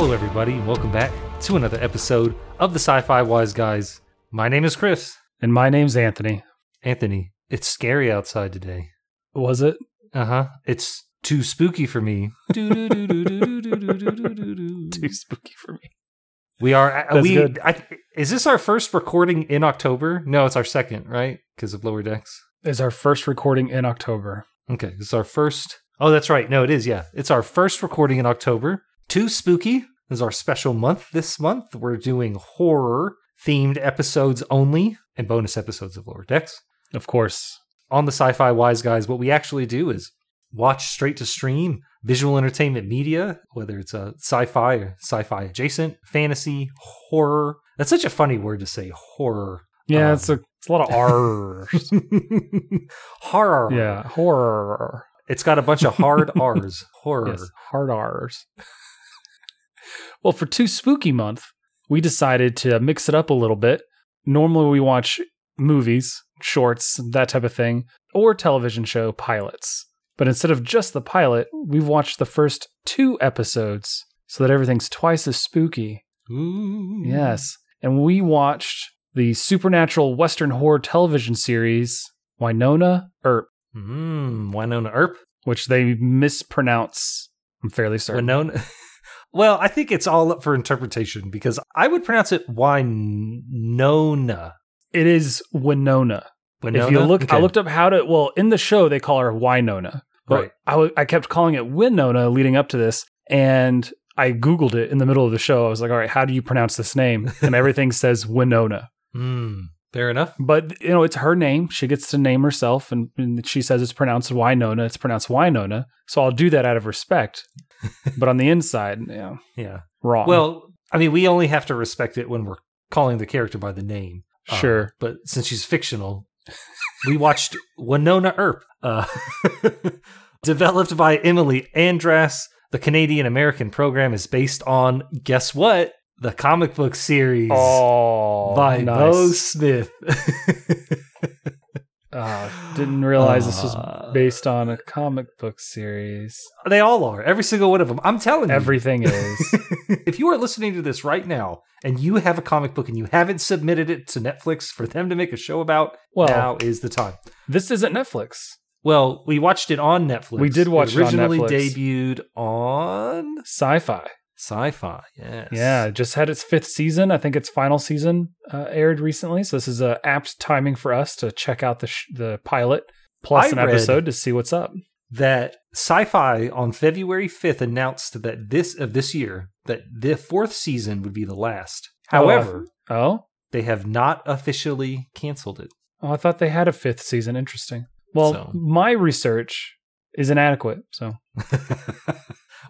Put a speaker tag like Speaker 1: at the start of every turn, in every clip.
Speaker 1: Hello, everybody, and welcome back to another episode of the Sci Fi Wise Guys. My name is Chris.
Speaker 2: And my name's Anthony.
Speaker 1: Anthony, it's scary outside today.
Speaker 2: Was it?
Speaker 1: Uh huh. It's too spooky for me.
Speaker 2: Too spooky for me.
Speaker 1: We are. uh,
Speaker 2: That's
Speaker 1: we,
Speaker 2: good.
Speaker 1: I, is this our first recording in October? No, it's our second, right? Because of Lower Decks.
Speaker 2: Is our first recording in October.
Speaker 1: Okay, this is our first. Oh, that's right. No, it is. Yeah, it's our first recording in October. Too spooky this is our special month. This month we're doing horror themed episodes only and bonus episodes of Lower Decks.
Speaker 2: Of course.
Speaker 1: On the Sci-Fi Wise Guys, what we actually do is watch straight to stream visual entertainment media, whether it's a sci-fi or sci-fi adjacent, fantasy, horror. That's such a funny word to say, horror.
Speaker 2: Yeah,
Speaker 1: Um,
Speaker 2: it's a it's a lot of R's.
Speaker 1: horror.
Speaker 2: yeah, horror.
Speaker 1: It's got a bunch of hard R's. Horror.
Speaker 2: Yes, hard R's. Well, for two spooky month, we decided to mix it up a little bit. Normally, we watch movies, shorts, that type of thing, or television show pilots. But instead of just the pilot, we've watched the first two episodes so that everything's twice as spooky.
Speaker 1: Ooh.
Speaker 2: Yes. And we watched the supernatural Western horror television series Wynonna Earp,
Speaker 1: Mm, Wynonna Earp.
Speaker 2: which they mispronounce. I'm fairly certain.
Speaker 1: Wynonna. well, I think it's all up for interpretation because I would pronounce it Wynonna.
Speaker 2: It is Wynonna.
Speaker 1: Wynonna.
Speaker 2: If you look, I looked up how to. Well, in the show they call her Wynonna, but
Speaker 1: Right.
Speaker 2: I, w- I kept calling it Wynonna leading up to this, and I googled it in the middle of the show. I was like, all right, how do you pronounce this name? And everything says Wynonna.
Speaker 1: Mm, fair enough.
Speaker 2: But you know, it's her name. She gets to name herself, and, and she says it's pronounced Wynonna. It's pronounced Wynonna. So I'll do that out of respect. But on the inside, yeah,
Speaker 1: Yeah.
Speaker 2: wrong.
Speaker 1: Well, I mean, we only have to respect it when we're calling the character by the name. Uh,
Speaker 2: sure.
Speaker 1: but since she's fictional, we watched Wynonna Earp, uh, developed by Emily Andras. The Canadian American program is based on, guess what? The comic book series
Speaker 2: oh,
Speaker 1: by Beau Smith.
Speaker 2: Uh, didn't realize this was
Speaker 1: Uh,
Speaker 2: based on a comic book series.
Speaker 1: They all are. Every single one of them. I'm telling you.
Speaker 2: Everything is.
Speaker 1: if you are listening to this right now and you have a comic book and you haven't submitted it to Netflix for them to make a show about,
Speaker 2: Well-
Speaker 1: now is the time.
Speaker 2: this isn't Netflix.
Speaker 1: Well, we watched it on Netflix.
Speaker 2: We did watch it on
Speaker 1: originally debuted on
Speaker 2: Syfy.
Speaker 1: Syfy. Yes.
Speaker 2: Yeah, it just had its fifth season. I think its final season uh, aired recently. So this is a apt timing for us to check out the sh- the pilot plus
Speaker 1: I
Speaker 2: an episode to see what's up.
Speaker 1: That Syfy on February 5th announced that this of this year that the fourth season would be the last. However,
Speaker 2: Oh,
Speaker 1: they have not officially canceled it.
Speaker 2: oh, I thought they had a fifth season. Interesting. Well,
Speaker 1: So-
Speaker 2: my research is inadequate. So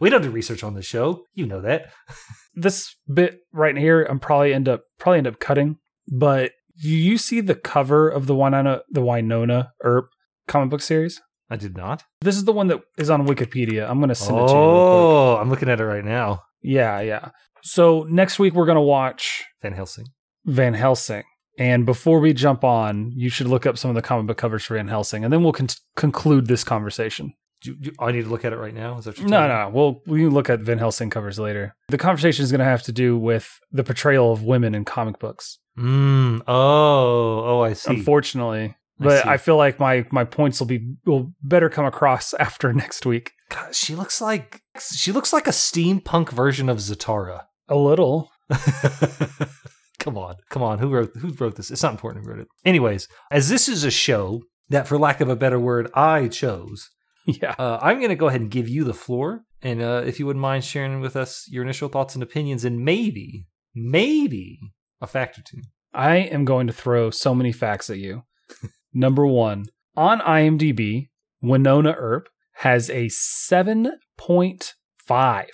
Speaker 1: we don't do research on the show. You know that.
Speaker 2: this bit right here, I'm probably end up probably end up cutting. But do you see the cover of the Wynonna the Wynonna Earp comic book series?
Speaker 1: I did not.
Speaker 2: This is the one that is on Wikipedia. I'm going to send it to you.
Speaker 1: Oh, I'm looking at it right now.
Speaker 2: Yeah, yeah. So next week we're going to watch
Speaker 1: Van Helsing.
Speaker 2: Van Helsing. And before we jump on, you should look up some of the comic book covers for Van Helsing, and then we'll con- conclude this conversation.
Speaker 1: Do, do, I need to look at it right now. Is that what
Speaker 2: No, no, we'll we can look at Van Helsing covers later. The conversation is going to have to do with the portrayal of women in comic books.
Speaker 1: Mm, oh, oh, I see.
Speaker 2: Unfortunately,
Speaker 1: I
Speaker 2: but
Speaker 1: see.
Speaker 2: I, feel like my my points will be will better come across after next week.
Speaker 1: God, she looks like she looks like a steampunk version of Zatara.
Speaker 2: A little.
Speaker 1: come on, come on. Who wrote who wrote this? It's not important who wrote it. Anyways, as this is a show that, for lack of a better word, I chose.
Speaker 2: Yeah.
Speaker 1: Uh, I'm going to go ahead and give you the floor, and uh, if you wouldn't mind sharing with us your initial thoughts and opinions, and maybe, maybe a fact or two.
Speaker 2: I am going to throw so many facts at you. Number one, on IMDb, Wynonna Earp has a 7.5.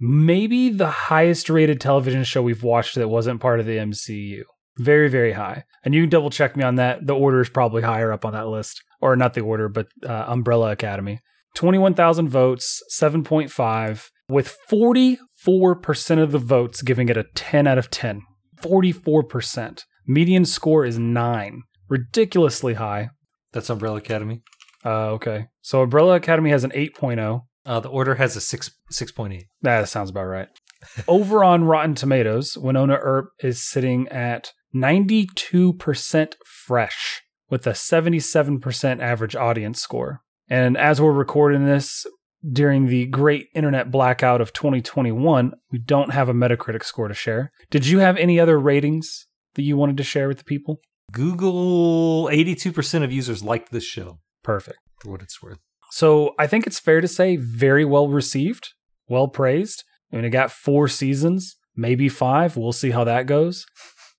Speaker 2: Maybe the highest rated television show we've watched that wasn't part of the MCU. Very, very high. And you can double check me on that. The order is probably higher up on that list. Or not the order, but uh, Umbrella Academy. 21,000 votes, 7.5, with 44% of the votes giving it a 10 out of 10. 44%. Median score is 9. Ridiculously high.
Speaker 1: That's Umbrella Academy.
Speaker 2: Uh, okay. So Umbrella Academy has an 8.0.
Speaker 1: Uh, the order has a six six point eight.
Speaker 2: That sounds about right. Over on Rotten Tomatoes, Wynonna Earp is sitting at 92% fresh with a 77% average audience score. And as we're recording this during the great internet blackout of 2021, we don't have a Metacritic score to share. Did you have any other ratings that you wanted to share with the people?
Speaker 1: Google 82% of users liked this show
Speaker 2: Perfect.
Speaker 1: for what it's worth.
Speaker 2: So I think it's fair to say very well received, well praised. I mean, it got four seasons, maybe five. We'll see how that goes.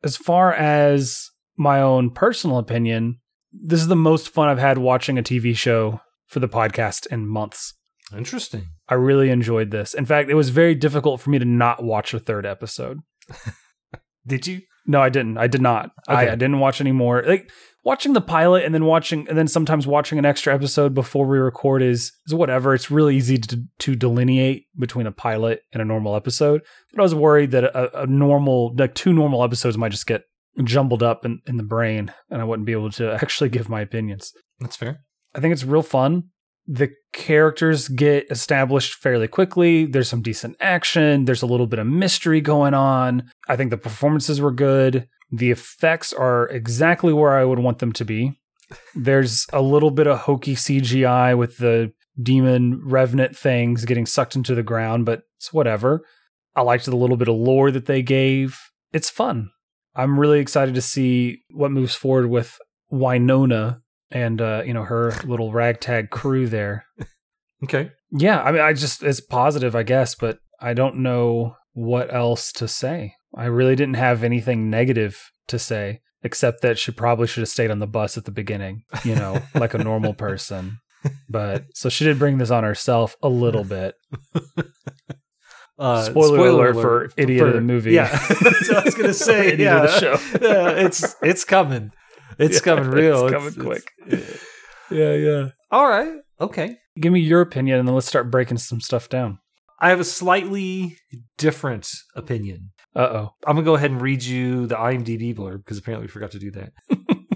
Speaker 2: As far as my own personal opinion, this is the most fun I've had watching a TV show for the podcast in months.
Speaker 1: Interesting.
Speaker 2: I really enjoyed this. In fact, it was very difficult for me to not watch a third episode.
Speaker 1: Did you?
Speaker 2: No, I didn't. I did not. I, I didn't watch any more. Like watching the pilot and then watching and then sometimes watching an extra episode before we record is is whatever. It's really easy to to delineate between a pilot and a normal episode. But I was worried that a, a normal like two normal episodes might just get jumbled up in, in the brain and I wouldn't be able to actually give my opinions.
Speaker 1: That's fair.
Speaker 2: I think it's real fun. The characters get established fairly quickly. There's some decent action. There's a little bit of mystery going on. I think the performances were good. The effects are exactly where I would want them to be. There's a little bit of hokey CGI with the demon revenant things getting sucked into the ground, but it's whatever. I liked the little bit of lore that they gave. It's fun. I'm really excited to see what moves forward with Wynonna and uh, you know her little ragtag crew there.
Speaker 1: Okay.
Speaker 2: Yeah, I mean, I just it's positive, I guess, but I don't know what else to say. I really didn't have anything negative to say except that she probably should have stayed on the bus at the beginning, you know, like a normal person. But so she did bring this on herself a little bit.
Speaker 1: Uh,
Speaker 2: Spoiler alert for idiot of the movie.
Speaker 1: Yeah, that's what I was gonna say.
Speaker 2: Idiot
Speaker 1: yeah,
Speaker 2: of the show.
Speaker 1: yeah, it's it's coming. It's
Speaker 2: Yeah,
Speaker 1: coming real.
Speaker 2: it's coming quick. Yeah, yeah.
Speaker 1: all right. Okay.
Speaker 2: Give me your opinion and then let's start breaking some stuff down.
Speaker 1: I have a slightly different opinion.
Speaker 2: Uh oh.
Speaker 1: I'm gonna go ahead and read you the IMDb blurb because apparently we forgot to do that.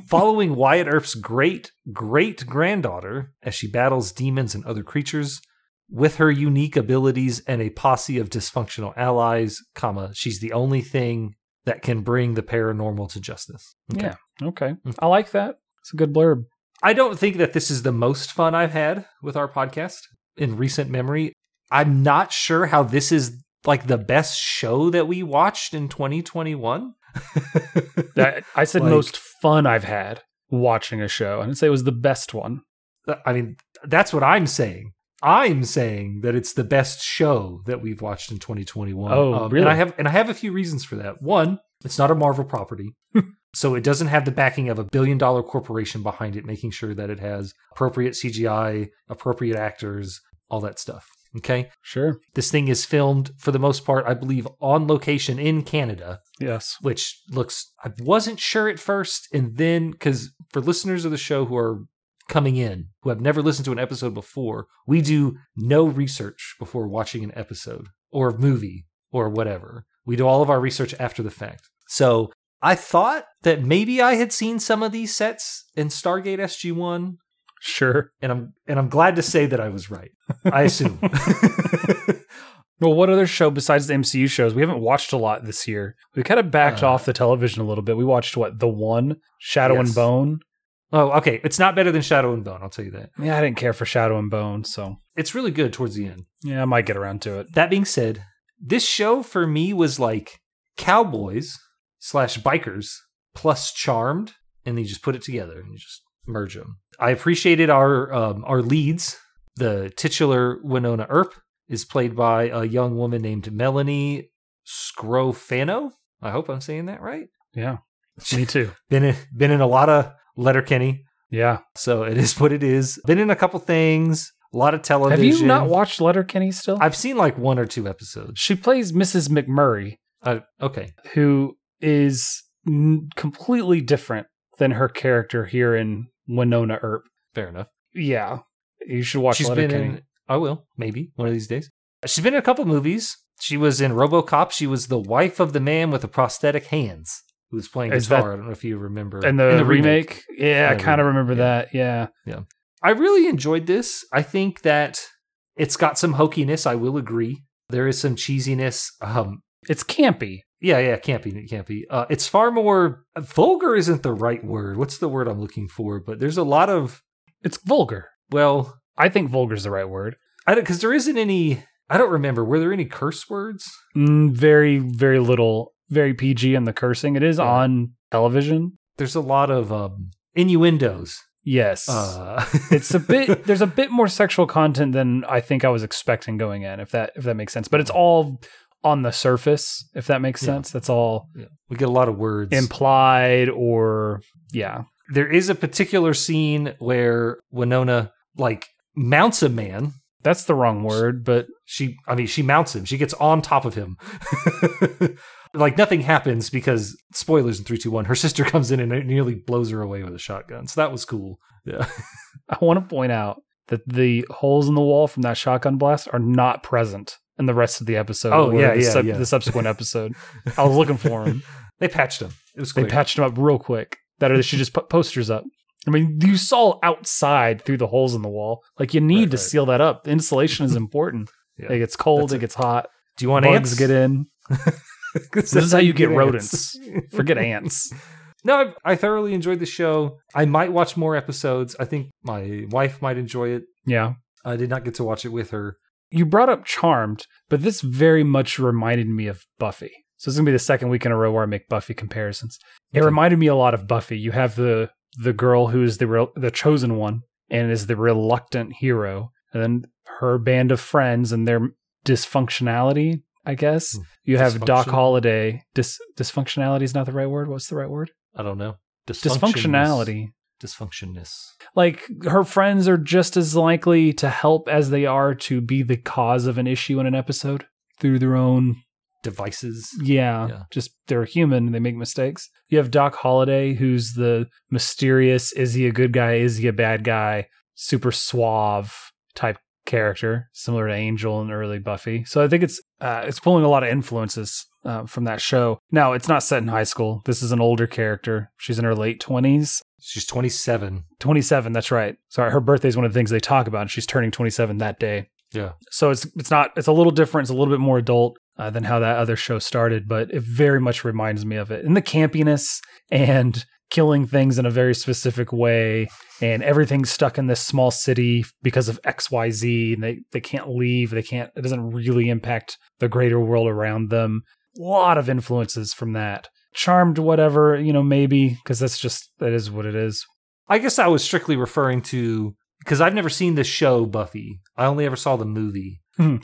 Speaker 1: Following Wyatt Earp's great great granddaughter as she battles demons and other creatures with her unique abilities and a posse of dysfunctional allies, comma, she's the only thing that can bring the paranormal to justice.
Speaker 2: Yeah. Okay. Mm. I like that. It's a good blurb.
Speaker 1: I don't think that this is the most fun I've had with our podcast in recent memory. I'm not sure how this is like the best show that we watched in 2021.
Speaker 2: That I said
Speaker 1: Like-
Speaker 2: most fun I've had watching a show. I didn't say it was the best one.
Speaker 1: Uh, I mean, that's what I'm saying. I'm saying that it's the best show that we've watched in 2021.
Speaker 2: Oh, um, really?
Speaker 1: And I have and I have a few reasons for that. One, it's not a Marvel property. so it doesn't have the backing of a billion dollar corporation behind it making sure that it has appropriate CGI, appropriate actors, all that stuff. Okay?
Speaker 2: Sure.
Speaker 1: This thing is filmed for the most part, I believe, on location in Canada
Speaker 2: Yes.
Speaker 1: which looks I wasn't sure at first and then cuz for listeners of the show who are coming in who have never listened to an episode before we do no research before watching an episode or a movie or whatever we do all of our research after the fact so I thought that maybe I had seen some of these sets in Stargate SG1
Speaker 2: Sure.
Speaker 1: and I'm and I'm glad to say that I was right I assume
Speaker 2: Well, what other show besides the MCU shows? We haven't watched a lot this year. We kind of backed
Speaker 1: Uh,
Speaker 2: off the television a little bit. We watched what? The One, Shadow and Bone.
Speaker 1: Oh okay it's not better than Shadow and Bone I'll tell you that
Speaker 2: Yeah, I didn't care for Shadow and Bone, so
Speaker 1: it's really good towards the end
Speaker 2: yeah, I might get around to it.
Speaker 1: that being said, this show for me was like cowboys slash bikers plus charmed, and they just put it together and you just merge them. I appreciated our um, our leads. The titular Wynonna Earp is played by a young woman named Melanie Scrofano. I hope I'm saying that right.
Speaker 2: Yeah, me too.
Speaker 1: Been in, been in a lot of Letterkenny,
Speaker 2: Yeah.
Speaker 1: so it is what it is. Been in a couple things, a lot of television.
Speaker 2: Have you not watched Letterkenny still?
Speaker 1: I've seen like one or two episodes.
Speaker 2: she plays Mrs. McMurray,
Speaker 1: Uh, okay,
Speaker 2: who is n- completely different than her character here in Wynonna Earp.
Speaker 1: fair enough.
Speaker 2: Yeah, you should watch
Speaker 1: She's
Speaker 2: Letterkenny.
Speaker 1: in. I will maybe one of these days. She's been in a couple movies. She was in RoboCop. She was the wife of the man with the prosthetic hands who was playing
Speaker 2: Is
Speaker 1: guitar. I don't know if you remember.
Speaker 2: and the,
Speaker 1: In
Speaker 2: remake, yeah, I kind of remember
Speaker 1: yeah.
Speaker 2: that. Yeah, Yeah.
Speaker 1: I really enjoyed this. I think that it's got some hokiness. I will agree. There is some cheesiness. Um,
Speaker 2: It's campy.
Speaker 1: yeah, yeah, can't be, it can't be. Uh, it's far more vulgar. Isn't the right word? What's the word I'm looking for? But there's a lot of
Speaker 2: It's vulgar.
Speaker 1: well,
Speaker 2: I think vulgar is the right word.
Speaker 1: I don't because there isn't any. I don't remember. Were there any curse words?
Speaker 2: Mm, very, very little, very PG in the cursing. It is
Speaker 1: Yeah.
Speaker 2: on television.
Speaker 1: There's a lot of um, innuendos.
Speaker 2: Yes.
Speaker 1: Uh,
Speaker 2: it's a bit there's a bit more sexual content than I think I was expecting going in, if that if that makes sense. But it's all on the surface, if that makes
Speaker 1: Yeah.
Speaker 2: sense. That's all
Speaker 1: yeah, we get a lot of words.
Speaker 2: implied or yeah.
Speaker 1: there is a particular scene where Wynonna like mounts a man.
Speaker 2: That's the wrong word, but
Speaker 1: She, I mean, she mounts him. She gets on top of him. like nothing happens because spoilers in three, two, one. Her sister comes in and it nearly blows her away with a shotgun. So that was cool. Yeah,
Speaker 2: I want to point out that the holes in the wall from that shotgun blast are not present in the rest of the episode.
Speaker 1: Oh,
Speaker 2: or
Speaker 1: yeah,
Speaker 2: the,
Speaker 1: yeah, yeah.
Speaker 2: the subsequent episode. I was looking for them.
Speaker 1: they patched him. It was
Speaker 2: They patched them up real quick. That or they should just put posters up. I mean, you saw outside through the holes in the wall. Like you need
Speaker 1: Right,
Speaker 2: to
Speaker 1: right.
Speaker 2: seal that up. The insulation is important.
Speaker 1: Yeah.
Speaker 2: It gets cold. It
Speaker 1: it.
Speaker 2: gets hot.
Speaker 1: Do you want
Speaker 2: Bugs
Speaker 1: ants?
Speaker 2: get in.
Speaker 1: this
Speaker 2: is how you get rodents. Forget ants.
Speaker 1: No, I, I thoroughly enjoyed the show. I might watch more episodes. I think my wife might enjoy it.
Speaker 2: Yeah.
Speaker 1: I did not get to watch it with her.
Speaker 2: You brought up Charmed, but this very much reminded me of Buffy. So this is gonna be the second week in a row where I make Buffy comparisons. It
Speaker 1: Okay.
Speaker 2: reminded me a lot of Buffy. You have the the girl who is the real, the chosen one and is the reluctant hero, and then her band of friends and their dysfunctionality. I guess
Speaker 1: Hmm.
Speaker 2: you have Doc? Holliday. Dis, dysfunctionality is not the right word. What's the right word?
Speaker 1: I don't know.
Speaker 2: Dysfunctionality.
Speaker 1: Dysfunctionness.
Speaker 2: like her friends are just as likely to help as they are to be the cause of an issue in an episode through their own
Speaker 1: Devices.
Speaker 2: yeah,
Speaker 1: Yeah.
Speaker 2: just they're human they make mistakes you have doc holliday who's the mysterious is he a good guy is he a bad guy super suave type character similar to angel and early buffy. So i think it's uh, it's pulling a lot of influences uh, from that show. Now it's not set in high school. This is an older character. She's in her late 20s
Speaker 1: She's 27.
Speaker 2: 27 that's right. Sorry her birthday is one of the things they talk about and she's turning 27 that day.
Speaker 1: Yeah.
Speaker 2: so it's it's not it's a little different it's a little bit more adult uh, than how that other show started but it very much reminds me of it. And the campiness and killing things in a very specific way and everything's stuck in this small city because of xyz and they, they can't leave they can't it doesn't really impact the greater world around them. A lot of influences from that. Charmed whatever you know maybe because that's just that is what it is.
Speaker 1: I guess I was strictly referring to because I've never seen the show Buffy. I only ever saw the movie. Hmm.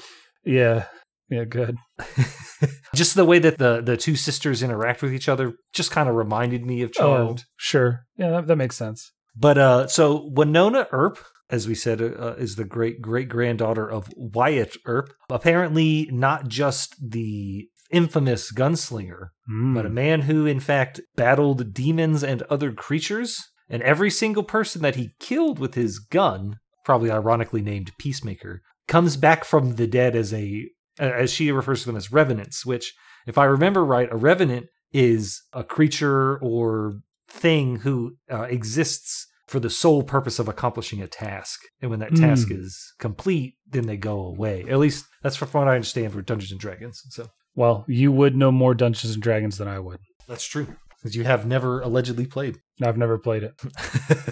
Speaker 2: yeah yeah good
Speaker 1: just the way that the the two sisters interact with each other just kind of reminded me of Charmed.
Speaker 2: Oh, sure. Yeah, that, that makes sense.
Speaker 1: But uh, so Wynonna Earp, as we said, uh, is the great great granddaughter of Wyatt Earp. Apparently, not just the infamous gunslinger,
Speaker 2: Mm.
Speaker 1: but a man who, in fact, battled demons and other creatures. And every single person that he killed with his gun, probably ironically named Peacemaker, comes back from the dead as a, as she refers to them as revenants, which, if I remember right, a revenant is a creature or thing who uh, exists for the sole purpose of accomplishing a task. And when that
Speaker 2: Mm.
Speaker 1: task is complete, then they go away. At least that's from what I understand for Dungeons and Dragons. So
Speaker 2: Well, you would know more Dungeons and Dragons than I would.
Speaker 1: that's true. Because you have never allegedly played.
Speaker 2: I've never played it.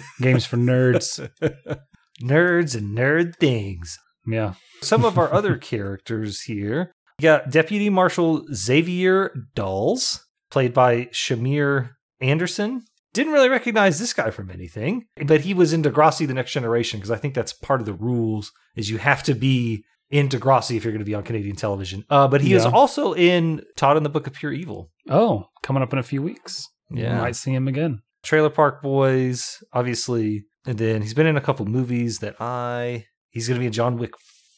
Speaker 2: Games for nerds.
Speaker 1: Nerds and nerd things.
Speaker 2: Yeah.
Speaker 1: Some of our other characters here. We got Deputy Marshal Xavier Dolls, played by Shamier Anderson. Didn't really recognize this guy from anything, but he was in Degrassi The Next Generation because I think that's part of the rules is you have to be in Degrassi if you're going to be on Canadian television. Uh, but he is also in Todd and the Book of Pure Evil.
Speaker 2: Oh, coming up in a few weeks.
Speaker 1: Yeah.
Speaker 2: Might see him again.
Speaker 1: Trailer Park Boys, obviously, and then he's been in a couple movies that I. He's going to be in John Wick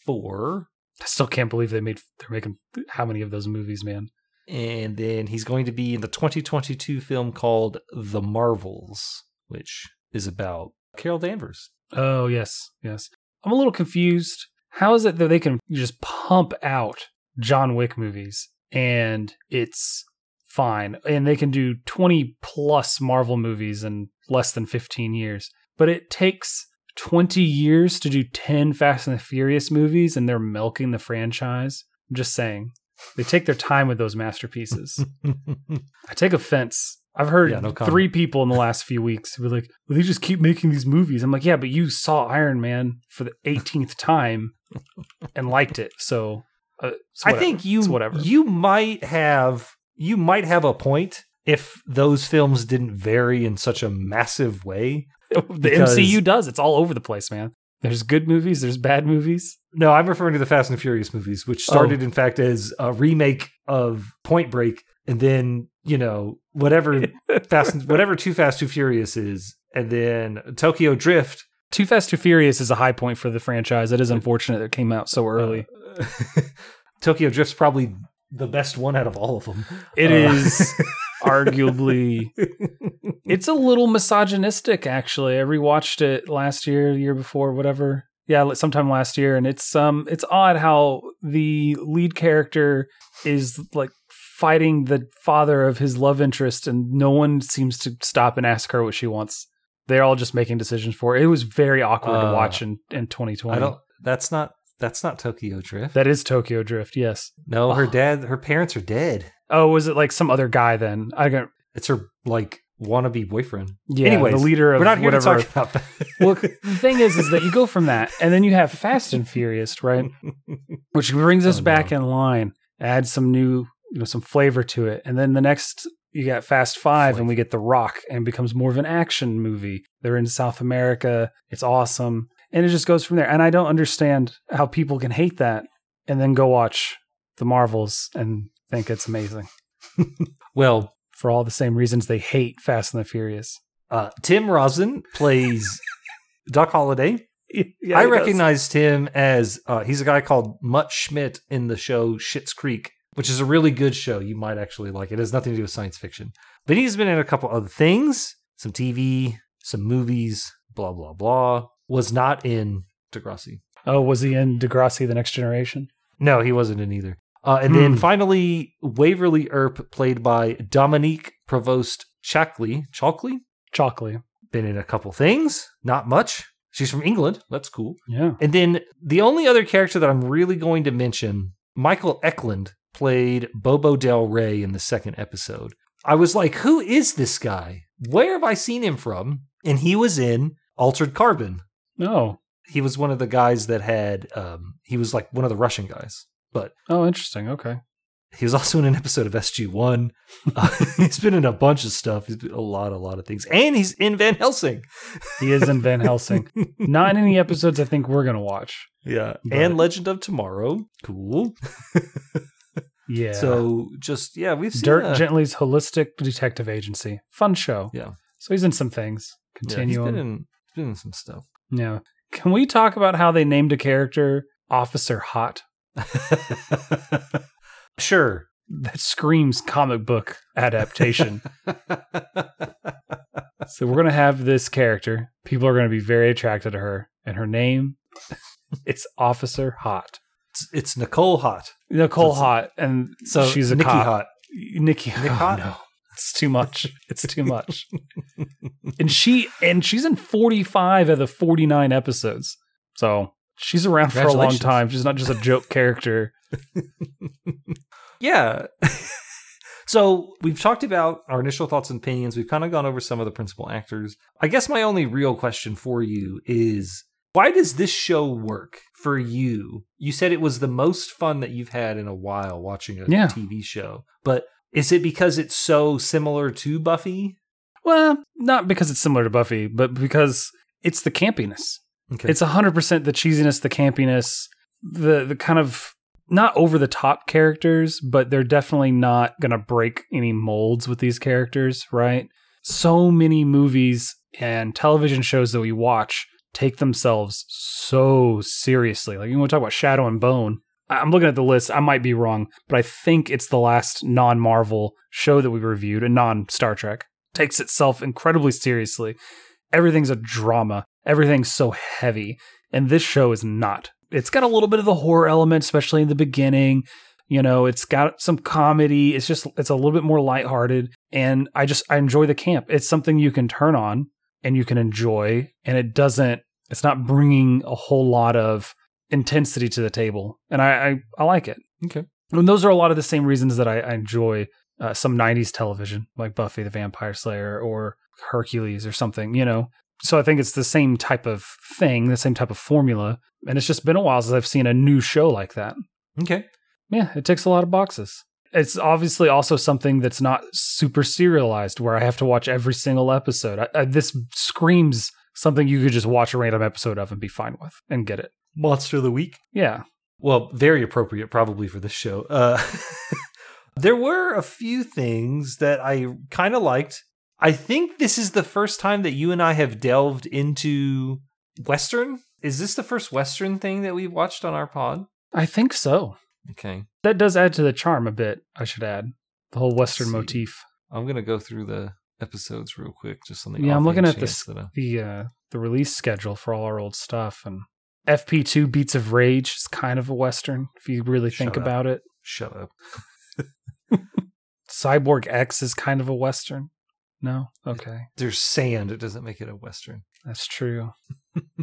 Speaker 1: Four,
Speaker 2: I still can't believe they made they're making how many of those movies, man.
Speaker 1: and then he's going to be in the 2022 film called The Marvels, which is about Carol Danvers.
Speaker 2: Oh, yes. Yes. I'm a little confused. How is it that they can just pump out John Wick movies and it's fine and they can do 20 plus Marvel movies in less than 15 years, but it takes 20 years to do 10 Fast and the Furious movies and they're milking the franchise I'm just saying. They take their time with those masterpieces. I take offense. I've heard
Speaker 1: Yeah, no
Speaker 2: three people in the last few weeks who were like, well, they just keep making these movies. I'm like, yeah, but you saw Iron Man for the 18th time and liked it. So uh,
Speaker 1: I think you
Speaker 2: It's whatever.
Speaker 1: you might have you might have a point if those films didn't vary in such a massive way.
Speaker 2: The
Speaker 1: because-
Speaker 2: MCU does. It's all over the place, man. There's good movies, there's bad movies.
Speaker 1: No, I'm referring to the Fast and Furious movies, which started in fact as a remake of Point Break, and then you know whatever Fast, and- whatever Too Fast Too Furious is, and then Tokyo Drift.
Speaker 2: Too Fast, Too Furious is a high point for the franchise. It is unfortunate that it came out so early.
Speaker 1: Uh, Tokyo Drift's probably the best one out of all of them.
Speaker 2: It
Speaker 1: Uh,
Speaker 2: is arguably it's a little misogynistic actually i rewatched it last year the year before whatever yeah sometime last year and it's um it's odd how the lead character is like fighting the father of his love interest and no one seems to stop and ask her what she wants they're all just making decisions for her. it was very awkward to
Speaker 1: Uh,
Speaker 2: watch in, in 2020
Speaker 1: I don't. That's not. That's not Tokyo Drift.
Speaker 2: that is tokyo drift yes
Speaker 1: no, her dad, her parents are dead.
Speaker 2: oh was it like some other guy then i got
Speaker 1: It's her like wannabe boyfriend.
Speaker 2: yeah
Speaker 1: Anyways,
Speaker 2: the leader of
Speaker 1: We're not here
Speaker 2: whatever
Speaker 1: to talk about that.
Speaker 2: well, the thing is, is that you go from that, and then you have Fast and Furious, right? Which brings us
Speaker 1: Oh,
Speaker 2: back
Speaker 1: no.
Speaker 2: in line, adds some new, you know, some flavor to it, and then the next you got Fast Five, and we get The Rock, and it becomes more of an action movie. They're in South America. It's awesome, and it just goes from there. And I don't understand how people can hate that and then go watch the Marvels and think it's amazing
Speaker 1: well,
Speaker 2: for all the same reasons they hate Fast and the Furious.
Speaker 1: uh, Tim Rozon plays Doc Holliday.
Speaker 2: Yeah,
Speaker 1: I
Speaker 2: he does.
Speaker 1: recognized him as uh, he's a guy called Mutt Schmidt in the show Schitt's Creek, which is a really good show. You might actually like it. It has nothing to do with science fiction, but he's been in a couple other things, some TV, some movies, blah blah blah. Was not in Degrassi.
Speaker 2: Oh, was he in Degrassi: The Next Generation?
Speaker 1: No, he wasn't in either. Uh, and then
Speaker 2: Hmm.
Speaker 1: finally, Waverly Earp, played by Dominique Provost Chackley. Chalkley?
Speaker 2: Chalkley.
Speaker 1: Been in a couple things, not much. She's from England. That's cool.
Speaker 2: Yeah.
Speaker 1: And then the only other character that I'm really going to mention, Michael Eklund played Bobo Del Rey in the second episode. I was like, who is this guy? Where have I seen him from? And he was in Altered Carbon.
Speaker 2: Oh.
Speaker 1: He was one of the guys that had, um, he was like one of the Russian guys. But
Speaker 2: Oh, interesting. Okay.
Speaker 1: he was also in an episode of SG1. Uh, he's been in a bunch of stuff. He's been a lot, a lot of things. And he's in Van Helsing.
Speaker 2: He is in Van Helsing. Not in any episodes I think we're gonna watch.
Speaker 1: Yeah.
Speaker 2: But-
Speaker 1: and Legend of Tomorrow. Cool.
Speaker 2: Yeah.
Speaker 1: So just yeah, we've seen
Speaker 2: Dirk
Speaker 1: uh,
Speaker 2: Gently's holistic detective agency. Fun show.
Speaker 1: Yeah.
Speaker 2: So he's in some things.
Speaker 1: yeah, he's
Speaker 2: Continuum.
Speaker 1: been in, he's been in some stuff.
Speaker 2: Yeah. Can we talk about how they named a character Officer Haught?
Speaker 1: sure.
Speaker 2: That screams comic book adaptation. so we're gonna have this character. People are gonna be very attracted to her, and her name, it's Officer Haught.
Speaker 1: it's, it's Nicole Haught.
Speaker 2: Nicole
Speaker 1: So-
Speaker 2: Hot, and
Speaker 1: So
Speaker 2: she's a
Speaker 1: Nikki
Speaker 2: cop.
Speaker 1: Hot.
Speaker 2: Nikki,
Speaker 1: Nick
Speaker 2: oh,
Speaker 1: Hot?
Speaker 2: no, it's too much. It's too much. and she and she's in forty five of the forty nine episodes, so she's around for a long time. She's not just a joke character.
Speaker 1: Yeah. so we've talked about our initial thoughts and opinions. We've kind of gone over some of the principal actors. I guess my only real question for you is why does this show work for you? You said it was the most fun that you've had in a while watching a
Speaker 2: Yeah.
Speaker 1: TV show, but is it because it's so similar to Buffy?
Speaker 2: Well, not because it's similar to Buffy, but because it's the campiness.
Speaker 1: Okay.
Speaker 2: It's hundred percent the cheesiness, the campiness, the the kind of not over the top characters, but they're definitely not gonna break any molds with these characters, right? So many movies and television shows that we watch take themselves so seriously. Like you want to talk about Shadow and Bone. I'm looking at the list. I might be wrong, but I think it's the last non-Marvel show that we reviewed, a non-Star Trek. Takes itself incredibly seriously. Everything's a drama. Everything's so heavy, and this show is not. It's got a little bit of the horror element, especially in the beginning. You know, it's got some comedy. It's just it's a little bit more lighthearted, and I just I enjoy the camp. It's something you can turn on and you can enjoy, and it doesn't. It's not bringing a whole lot of intensity to the table, and I I, I like it.
Speaker 1: Okay.
Speaker 2: And those are a lot of the same reasons that I, I enjoy uh, some 90s television, like Buffy the Vampire Slayer or Hercules or something, you know? So I think it's the same type of thing, the same type of formula. And it's just been a while since I've seen a new show like that.
Speaker 1: Okay.
Speaker 2: Yeah, it ticks a lot of boxes. It's obviously also something that's not super serialized where I have to watch every single episode. I, I, this screams something you could just watch a random episode of and be fine with and get it.
Speaker 1: Monster of the week.
Speaker 2: Yeah.
Speaker 1: Well, very appropriate probably for this show. Uh, there were a few things that I kind of liked. I think this is the first time that you and I have delved into Western. Is this the first Western thing that we've watched on our pod?
Speaker 2: I think so.
Speaker 1: Okay.
Speaker 2: That does add to the charm a bit, I should add. The whole Western motif.
Speaker 1: I'm going to go through the episodes real quick, just something.
Speaker 2: Yeah, I'm looking at
Speaker 1: this.
Speaker 2: this the uh the release schedule for all our old stuff and FP2 Beats of Rage is kind of a western if you really think
Speaker 1: up.
Speaker 2: about it.
Speaker 1: Shut up.
Speaker 2: Cyborg X is kind of a western. No? Okay.
Speaker 1: There's sand. It doesn't make it a Western.
Speaker 2: That's true.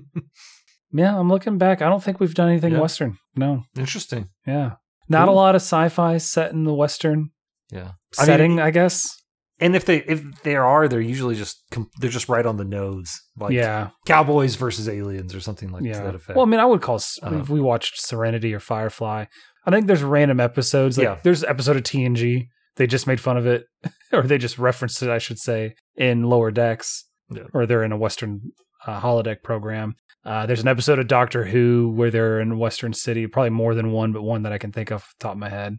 Speaker 2: yeah, I'm looking back. I don't think we've done anything
Speaker 1: Yeah.
Speaker 2: western. No.
Speaker 1: Interesting.
Speaker 2: Yeah. Not a lot of sci-fi set in the western
Speaker 1: Yeah. I mean,
Speaker 2: setting, I guess.
Speaker 1: And if they if there are, they're usually just they're just right on the nose, like
Speaker 2: yeah.
Speaker 1: cowboys versus aliens or something like to
Speaker 2: yeah.
Speaker 1: that effect.
Speaker 2: Well, I mean, I would call
Speaker 1: Uh-huh.
Speaker 2: if we watched Serenity or Firefly. I think there's random episodes. Like
Speaker 1: Yeah.
Speaker 2: there's an episode of TNG. They just made fun of it, or they just referenced it, I should say, in Lower Decks,
Speaker 1: Yeah.
Speaker 2: or they're in a Western uh, holodeck program. Uh, there's an episode of Doctor Who where they're in Western City. Probably more than one, but one that I can think of off the top of my head.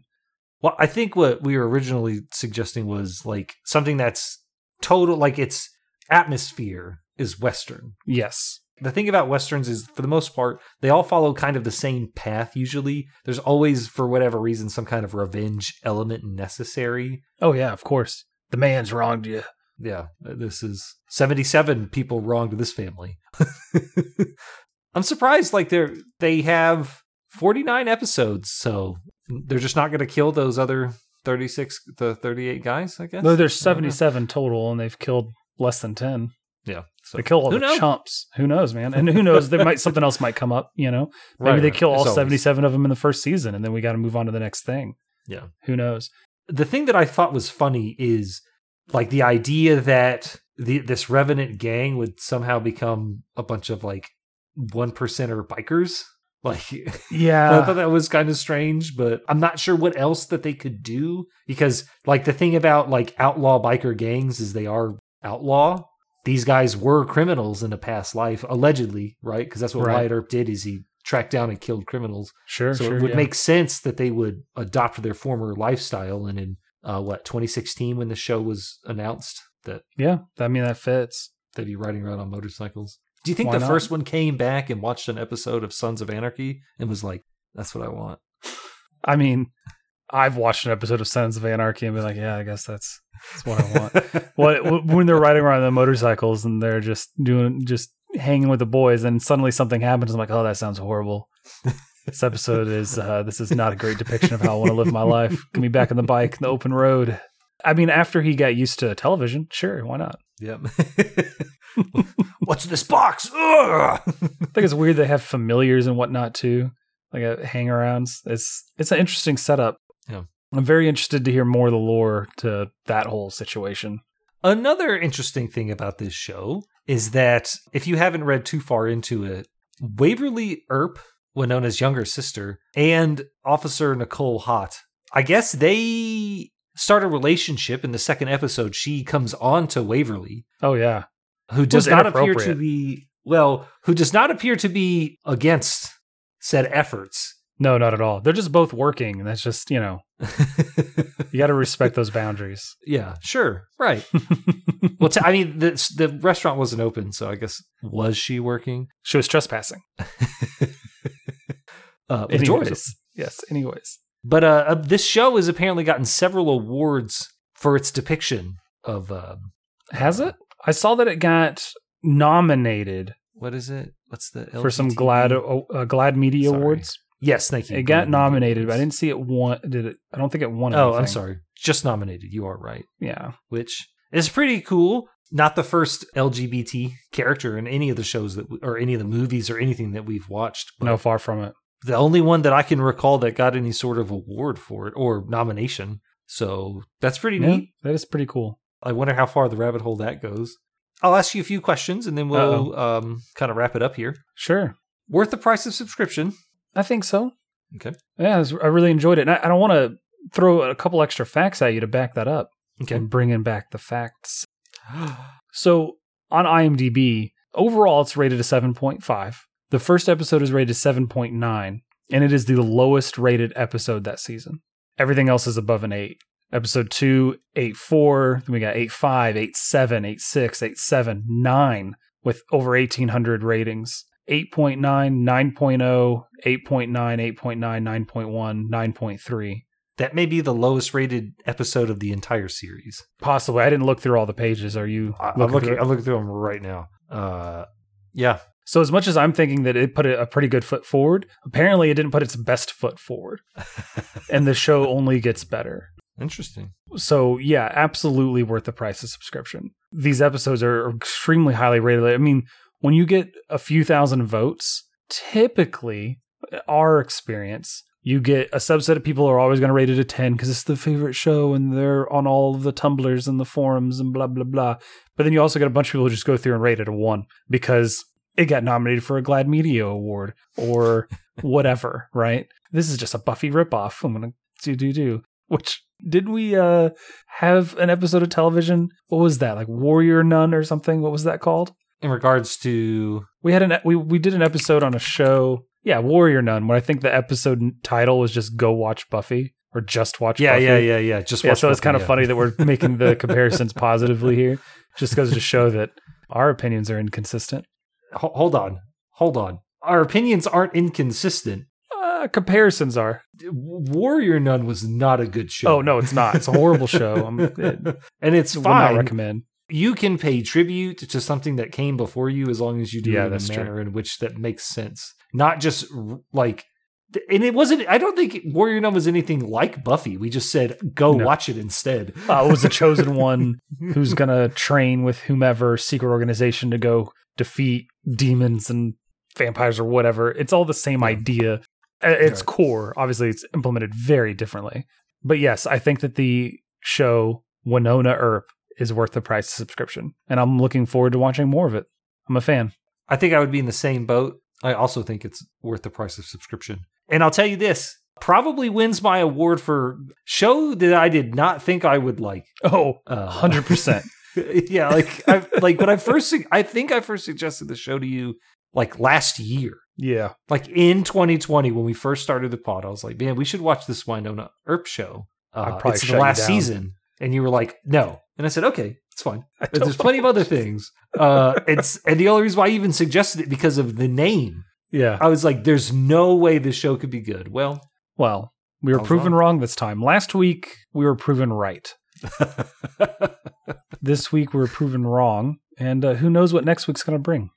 Speaker 1: Well, I think what we were originally suggesting was like something that's total, like its atmosphere is Western.
Speaker 2: Yes.
Speaker 1: The thing about Westerns is, for the most part, they all follow kind of the same path usually. There's always, for whatever reason, some kind of revenge element necessary.
Speaker 2: Oh yeah, of course. The man's wronged you.
Speaker 1: Yeah, this is 77 people wronged this family. I'm surprised, like, they're, they have 49 episodes, so they're just not going to kill those other 36 the 38 guys i guess
Speaker 2: No, there's
Speaker 1: I don't know.
Speaker 2: 77 total, and they've killed less than 10.
Speaker 1: yeah so
Speaker 2: They kill all
Speaker 1: who
Speaker 2: the
Speaker 1: knows?
Speaker 2: chumps. Who knows, man? And who knows? There might something else might come up. You know, maybe
Speaker 1: Right,
Speaker 2: they
Speaker 1: right.
Speaker 2: kill all
Speaker 1: As always.
Speaker 2: 77 of them in the first season, and then we got to move on to the next thing.
Speaker 1: Yeah.
Speaker 2: Who knows?
Speaker 1: the thing that i thought was funny is like the idea that the this revenant gang would somehow become a bunch of like one percenter bikers like
Speaker 2: yeah, I
Speaker 1: thought that was kind of strange, but I'm not sure what else that they could do because, like, the thing about like outlaw biker gangs is they are outlaw. These guys were criminals in a past life, allegedly, right? Because that's what
Speaker 2: Right.
Speaker 1: Wyatt Earp did is he tracked down and killed criminals.
Speaker 2: sure,
Speaker 1: so
Speaker 2: sure.
Speaker 1: it would
Speaker 2: yeah.
Speaker 1: make sense that they would adopt their former lifestyle. And in uh, what 2016, when the show was announced, that
Speaker 2: yeah. I mean, that fits.
Speaker 1: they'd be riding around on motorcycles. Do you think
Speaker 2: Why
Speaker 1: the
Speaker 2: not?
Speaker 1: first one came back and watched an episode of Sons of Anarchy and was like, "That's what I want"?
Speaker 2: I mean, I've watched an episode of Sons of Anarchy and been like, yeah, I guess that's that's what I want. what when they're riding around on the motorcycles and they're just doing just hanging with the boys, and suddenly something happens. I'm like, oh, that sounds horrible. this episode is uh, this is not a great depiction of how I want to live my life. Get me back on the bike, the open road. I mean, after he got used to television, sure, why not?
Speaker 1: Yep. What's this box?
Speaker 2: I think it's weird they have familiars and whatnot too, like uh, hangarounds. It's it's an interesting setup.
Speaker 1: Yeah.
Speaker 2: I'm very interested to hear more of the lore to that whole situation.
Speaker 1: Another interesting thing about this show is that if you haven't read too far into it, Waverly Earp, Wynonna's younger sister, and Officer Nicole Haught, I guess they start a relationship in the second episode. She comes on to Waverly,
Speaker 2: Oh yeah,
Speaker 1: who does not appear to be well, who does not appear to be against said efforts.
Speaker 2: no, not at all. They're just both working, and that's just you know you got to respect those boundaries.
Speaker 1: yeah, sure, right. well, t- I mean, the the restaurant wasn't open, so I guess was she working?
Speaker 2: She was trespassing.
Speaker 1: Uh,
Speaker 2: Anyways, yes. Anyways,
Speaker 1: But uh, uh, this show has apparently gotten several awards for its depiction of um,
Speaker 2: has it? I saw that it got nominated
Speaker 1: what is it? What's the
Speaker 2: for some GLAAD uh, GLAAD Media
Speaker 1: Sorry.
Speaker 2: Awards.
Speaker 1: Yes, thank you.
Speaker 2: It got nominated, but I didn't see it won. Did it? I don't think it won.
Speaker 1: Oh, I'm sorry. Just nominated. You are right.
Speaker 2: Yeah,
Speaker 1: Which is pretty cool. Not the first LGBT character in any of the shows that, we, or any of the movies or anything that we've watched. But
Speaker 2: no, far from it.
Speaker 1: the only one that I can recall that got any sort of award for it or nomination. So that's pretty
Speaker 2: Yeah,
Speaker 1: neat.
Speaker 2: that is pretty cool.
Speaker 1: I wonder how far the rabbit hole that goes. I'll ask you a few questions and then we'll um, kind of wrap it up here.
Speaker 2: Sure.
Speaker 1: Worth the price of subscription?
Speaker 2: I think so.
Speaker 1: Okay.
Speaker 2: Yeah, was- I really enjoyed it. And I, I don't want to throw a couple extra facts at you to back that up.
Speaker 1: Okay.
Speaker 2: I'm bringing back the facts. So on IMDb, overall it's rated a 7.5. The first episode is rated 7.9, and it is the lowest rated episode that season. Everything else is above an 8. Episode 2, 8.4, then we got 8.5, 8.7, 8.6, 8.7, 9 with over 1,800 ratings. 8.9, 9.0, 8.9, 8.9, 9.1, 9.3.
Speaker 1: That may be the lowest rated episode of the entire series.
Speaker 2: Possibly. I didn't look through all the pages. Are you
Speaker 1: I- I'm
Speaker 2: looking
Speaker 1: looking.
Speaker 2: through?
Speaker 1: I'm looking through them right now. Uh, yeah,
Speaker 2: So as much as I'm thinking that it put a pretty good foot forward, apparently it didn't put its best foot forward, and the show only gets better.
Speaker 1: Interesting.
Speaker 2: So yeah, absolutely worth the price of subscription. These episodes are extremely highly rated. I mean, when you get a few thousand votes, typically our experience, you get a subset of people are always going to rate it a 10 because it's the favorite show and they're on all the tumblers and the forums and blah blah blah. But then you also get a bunch of people who just go through and rate it a 1 because it got nominated for a GLAAD Media award or whatever, right? This is just a Buffy ripoff. I'm gonna do do do. Which didn't we uh have an episode of television? What was that? Like Warrior Nun or something? What was that called?
Speaker 1: In regards to
Speaker 2: We had an we we did an episode on a show. Yeah, Warrior Nun, where I think the episode title was just "Go Watch Buffy" or "Just Watch
Speaker 1: yeah,
Speaker 2: Buffy."
Speaker 1: yeah, yeah, yeah. Just
Speaker 2: Yeah, so it's kind of
Speaker 1: yeah.
Speaker 2: funny that we're making the comparisons positively here. Just goes to show that our opinions are inconsistent.
Speaker 1: Ho- hold on, hold on. Our opinions aren't inconsistent.
Speaker 2: Uh, comparisons are.
Speaker 1: Warrior Nun was not a good show.
Speaker 2: Oh no, it's not. It's a horrible show. I'm, it,
Speaker 1: and it's
Speaker 2: would not
Speaker 1: fine.
Speaker 2: recommend.
Speaker 1: you can pay tribute to something that came before you as long as you do
Speaker 2: Yeah,
Speaker 1: it in
Speaker 2: that's
Speaker 1: a
Speaker 2: true.
Speaker 1: manner in which that makes sense. Not just r- like and it wasn't I don't think Warrior Nun was anything like Buffy. We just said go
Speaker 2: No.
Speaker 1: watch it instead.
Speaker 2: Uh, it was a chosen one who's gonna train with whomever secret organization to go defeat demons and vampires or whatever. It's all the same idea. At its
Speaker 1: Right.
Speaker 2: core, obviously, it's implemented very differently. But yes, I think that the show Wynonna Earp is worth the price of subscription, and I'm looking forward to watching more of it. I'm a fan.
Speaker 1: I think I would be in the same boat. I also think it's worth the price of subscription. And I'll tell you this, probably wins my award for show that I did not think I would like.
Speaker 2: Oh,
Speaker 1: Uh,
Speaker 2: hundred percent.
Speaker 1: yeah, like I like when I first I think I first suggested the show to you like last year.
Speaker 2: Yeah,
Speaker 1: Like in 2020 when we first started the pod, I was like, "Man, we should watch this Wynonna Earp show." Uh,
Speaker 2: probably
Speaker 1: it's the last season, and you were like, "No," and I said, "Okay, it's fine." There's plenty of other things. Uh, it's and the only reason why I even suggested it because of the name.
Speaker 2: Yeah.
Speaker 1: I was like, "There's no way this show could be good." Well,
Speaker 2: Well, we were proven
Speaker 1: wrong.
Speaker 2: wrong this time. Last week we were proven right. This week we were proven wrong, and uh, who knows what next week's going to bring?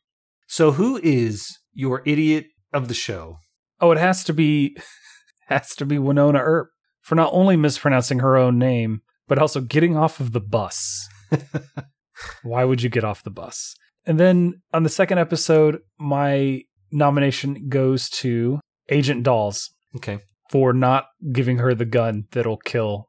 Speaker 1: so who is your idiot of the show?
Speaker 2: Oh, it has to be has to be Wynonna Earp for not only mispronouncing her own name, but also getting off of the bus. Why would you get off the bus? And then on the second episode, my nomination goes to Agent Dolls
Speaker 1: Okay,
Speaker 2: for not giving her the gun that'll kill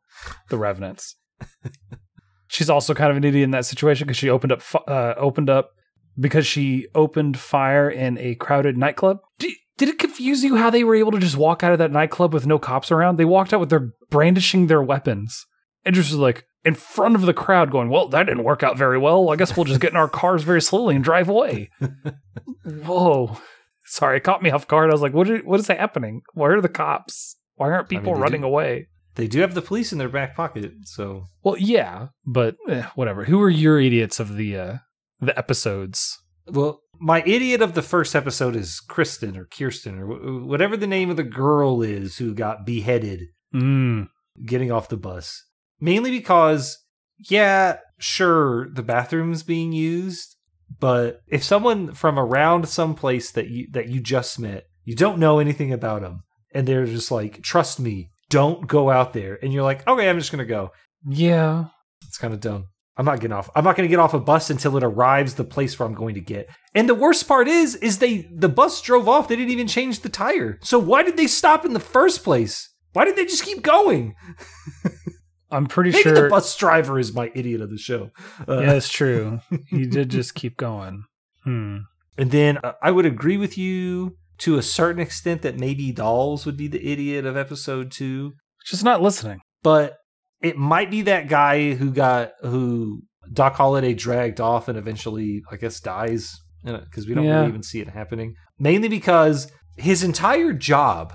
Speaker 2: the revenants. She's also kind of an idiot in that situation because she opened up uh, opened up because she opened fire in a crowded nightclub. Did, did it confuse you how they were able to just walk out of that nightclub with no cops around? They walked out with their brandishing their weapons and just was like in front of the crowd, going, "Well, that didn't work out very well. I guess we'll just get in our cars very slowly and drive away." Whoa. Sorry, it caught me off guard. I was like, what, are, what is happening? Where are the cops? Why aren't
Speaker 1: mean,
Speaker 2: people
Speaker 1: they
Speaker 2: running
Speaker 1: do-
Speaker 2: away?
Speaker 1: they do have the police in their back pocket, so
Speaker 2: Well, yeah, but eh, whatever. Who are your idiots of the uh, the episodes?
Speaker 1: Well, my idiot of the first episode is Kristen or Kirsten or wh- whatever the name of the girl is who got beheaded
Speaker 2: Mm,
Speaker 1: getting off the bus. Mainly because, yeah, sure, the bathroom's being used, but if someone from around some place that you that you just met, you don't know anything about them, and they're just like, "Trust me, don't go out there," and you're like, "Okay, I'm just gonna go."
Speaker 2: yeah,
Speaker 1: It's kind of dumb. I'm not getting off. I'm not going to get off a bus until it arrives the place where I'm going to get. And the worst part is, is they the bus drove off. They didn't even change the tire. So why did they stop in the first place? Why did they just keep going?
Speaker 2: I'm pretty
Speaker 1: Maybe
Speaker 2: sure.
Speaker 1: the bus driver is my idiot of the show. Uh,
Speaker 2: yeah, it's true. he did just keep going. Hmm.
Speaker 1: And then uh, I would agree with you to a certain extent that maybe Dolls would be the idiot of episode two,
Speaker 2: Just not listening.
Speaker 1: but it might be that guy who got who Doc Holliday dragged off and eventually, I guess, dies because we don't
Speaker 2: Yeah.
Speaker 1: really even see it happening. Mainly because his entire job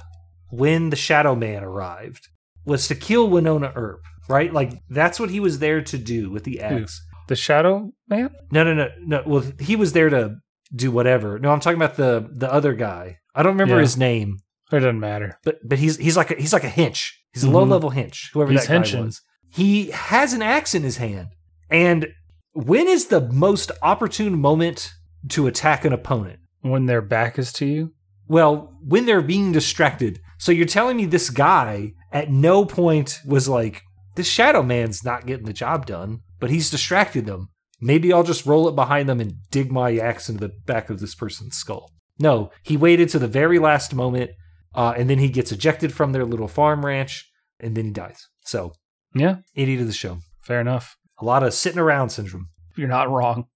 Speaker 1: when the Shadow Man arrived was to kill Wynonna Earp, right? Like that's what he was there to do with the axe.
Speaker 2: The Shadow Man?
Speaker 1: No, no, no, no. Well, he was there to do whatever. No, I'm talking about the the other guy. I don't remember
Speaker 2: Yeah.
Speaker 1: his name,
Speaker 2: It doesn't matter.
Speaker 1: but but he's he's like a, he's like a hench. He's a
Speaker 2: Mhm.
Speaker 1: low level hench. Whoever
Speaker 2: He's
Speaker 1: that guy
Speaker 2: henching.
Speaker 1: was. He has an axe in his hand, and when is the most opportune moment to attack an opponent?
Speaker 2: When their back is to you?
Speaker 1: Well, when they're being distracted. So you're telling me this guy at no point was like, this shadow man's not getting the job done, but he's distracted them. Maybe I'll just roll it behind them and dig my axe into the back of this person's skull. No, he waited to the very last moment, uh, and then he gets ejected from their little farm ranch, and then he dies. So,
Speaker 2: Yeah,
Speaker 1: idiot of the show.
Speaker 2: fair enough.
Speaker 1: A lot of sitting around syndrome.
Speaker 2: You're not wrong.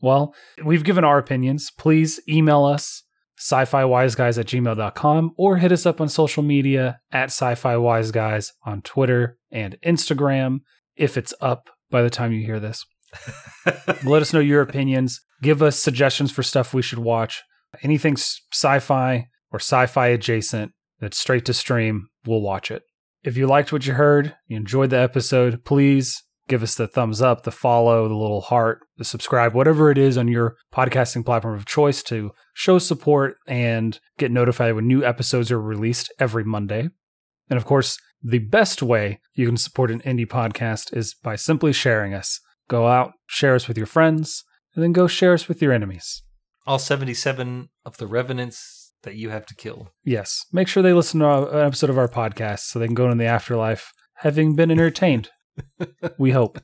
Speaker 2: well, we've given our opinions. Please email us, sci fi wiseguys at gmail.com, or hit us up on social media at sci fi wiseguys on Twitter and Instagram if it's up by the time you hear this. Let us know your opinions. Give us suggestions for stuff we should watch. Anything sci fi or sci fi adjacent that's straight to stream, we'll watch it. If you liked what you heard, you enjoyed the episode, please give us the thumbs up, the follow, the little heart, the subscribe, whatever it is on your podcasting platform of choice to show support and get notified when new episodes are released every Monday. And of course, the best way you can support an indie podcast is by simply sharing us. Go out, share us with your friends, and then go share us with your enemies.
Speaker 1: All 77 of the revenants that you have to kill.
Speaker 2: Yes, make sure they listen to our- an episode of our podcast so they can go into the afterlife having been entertained. we hope.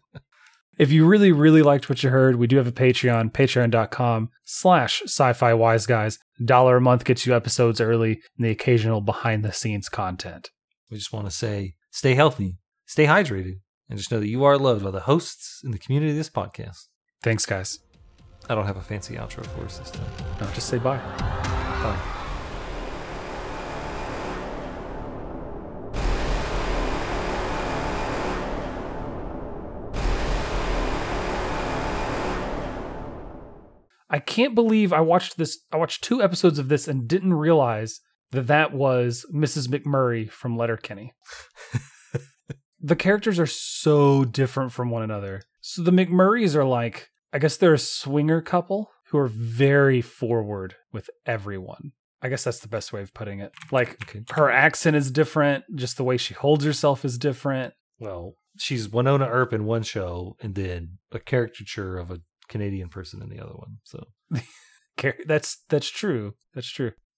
Speaker 2: If you really, really liked what you heard, we do have a Patreon, patreon.com slash sci-fi wise guys. Dollar a month gets you episodes early and the occasional behind the scenes content.
Speaker 1: We just want to say stay healthy, stay hydrated, and just know that you are loved by the hosts and the community of this podcast.
Speaker 2: Thanks, guys.
Speaker 1: I don't have a fancy outro for us this time.
Speaker 2: No, just say bye.
Speaker 1: Bye.
Speaker 2: I can't believe I watched this. I watched two episodes of this and didn't realize that that was Mrs. McMurray from Letterkenny. the characters are so different from one another. So the McMurrays are like, I guess they're a swinger couple who are very forward with everyone. I guess that's the best way of putting it. Like
Speaker 1: Okay.
Speaker 2: her accent is different, just the way she holds herself is different.
Speaker 1: Well, she's Wynonna Earp in one show, and then a caricature of a Canadian person in the other one. So
Speaker 2: That's that's true. That's true.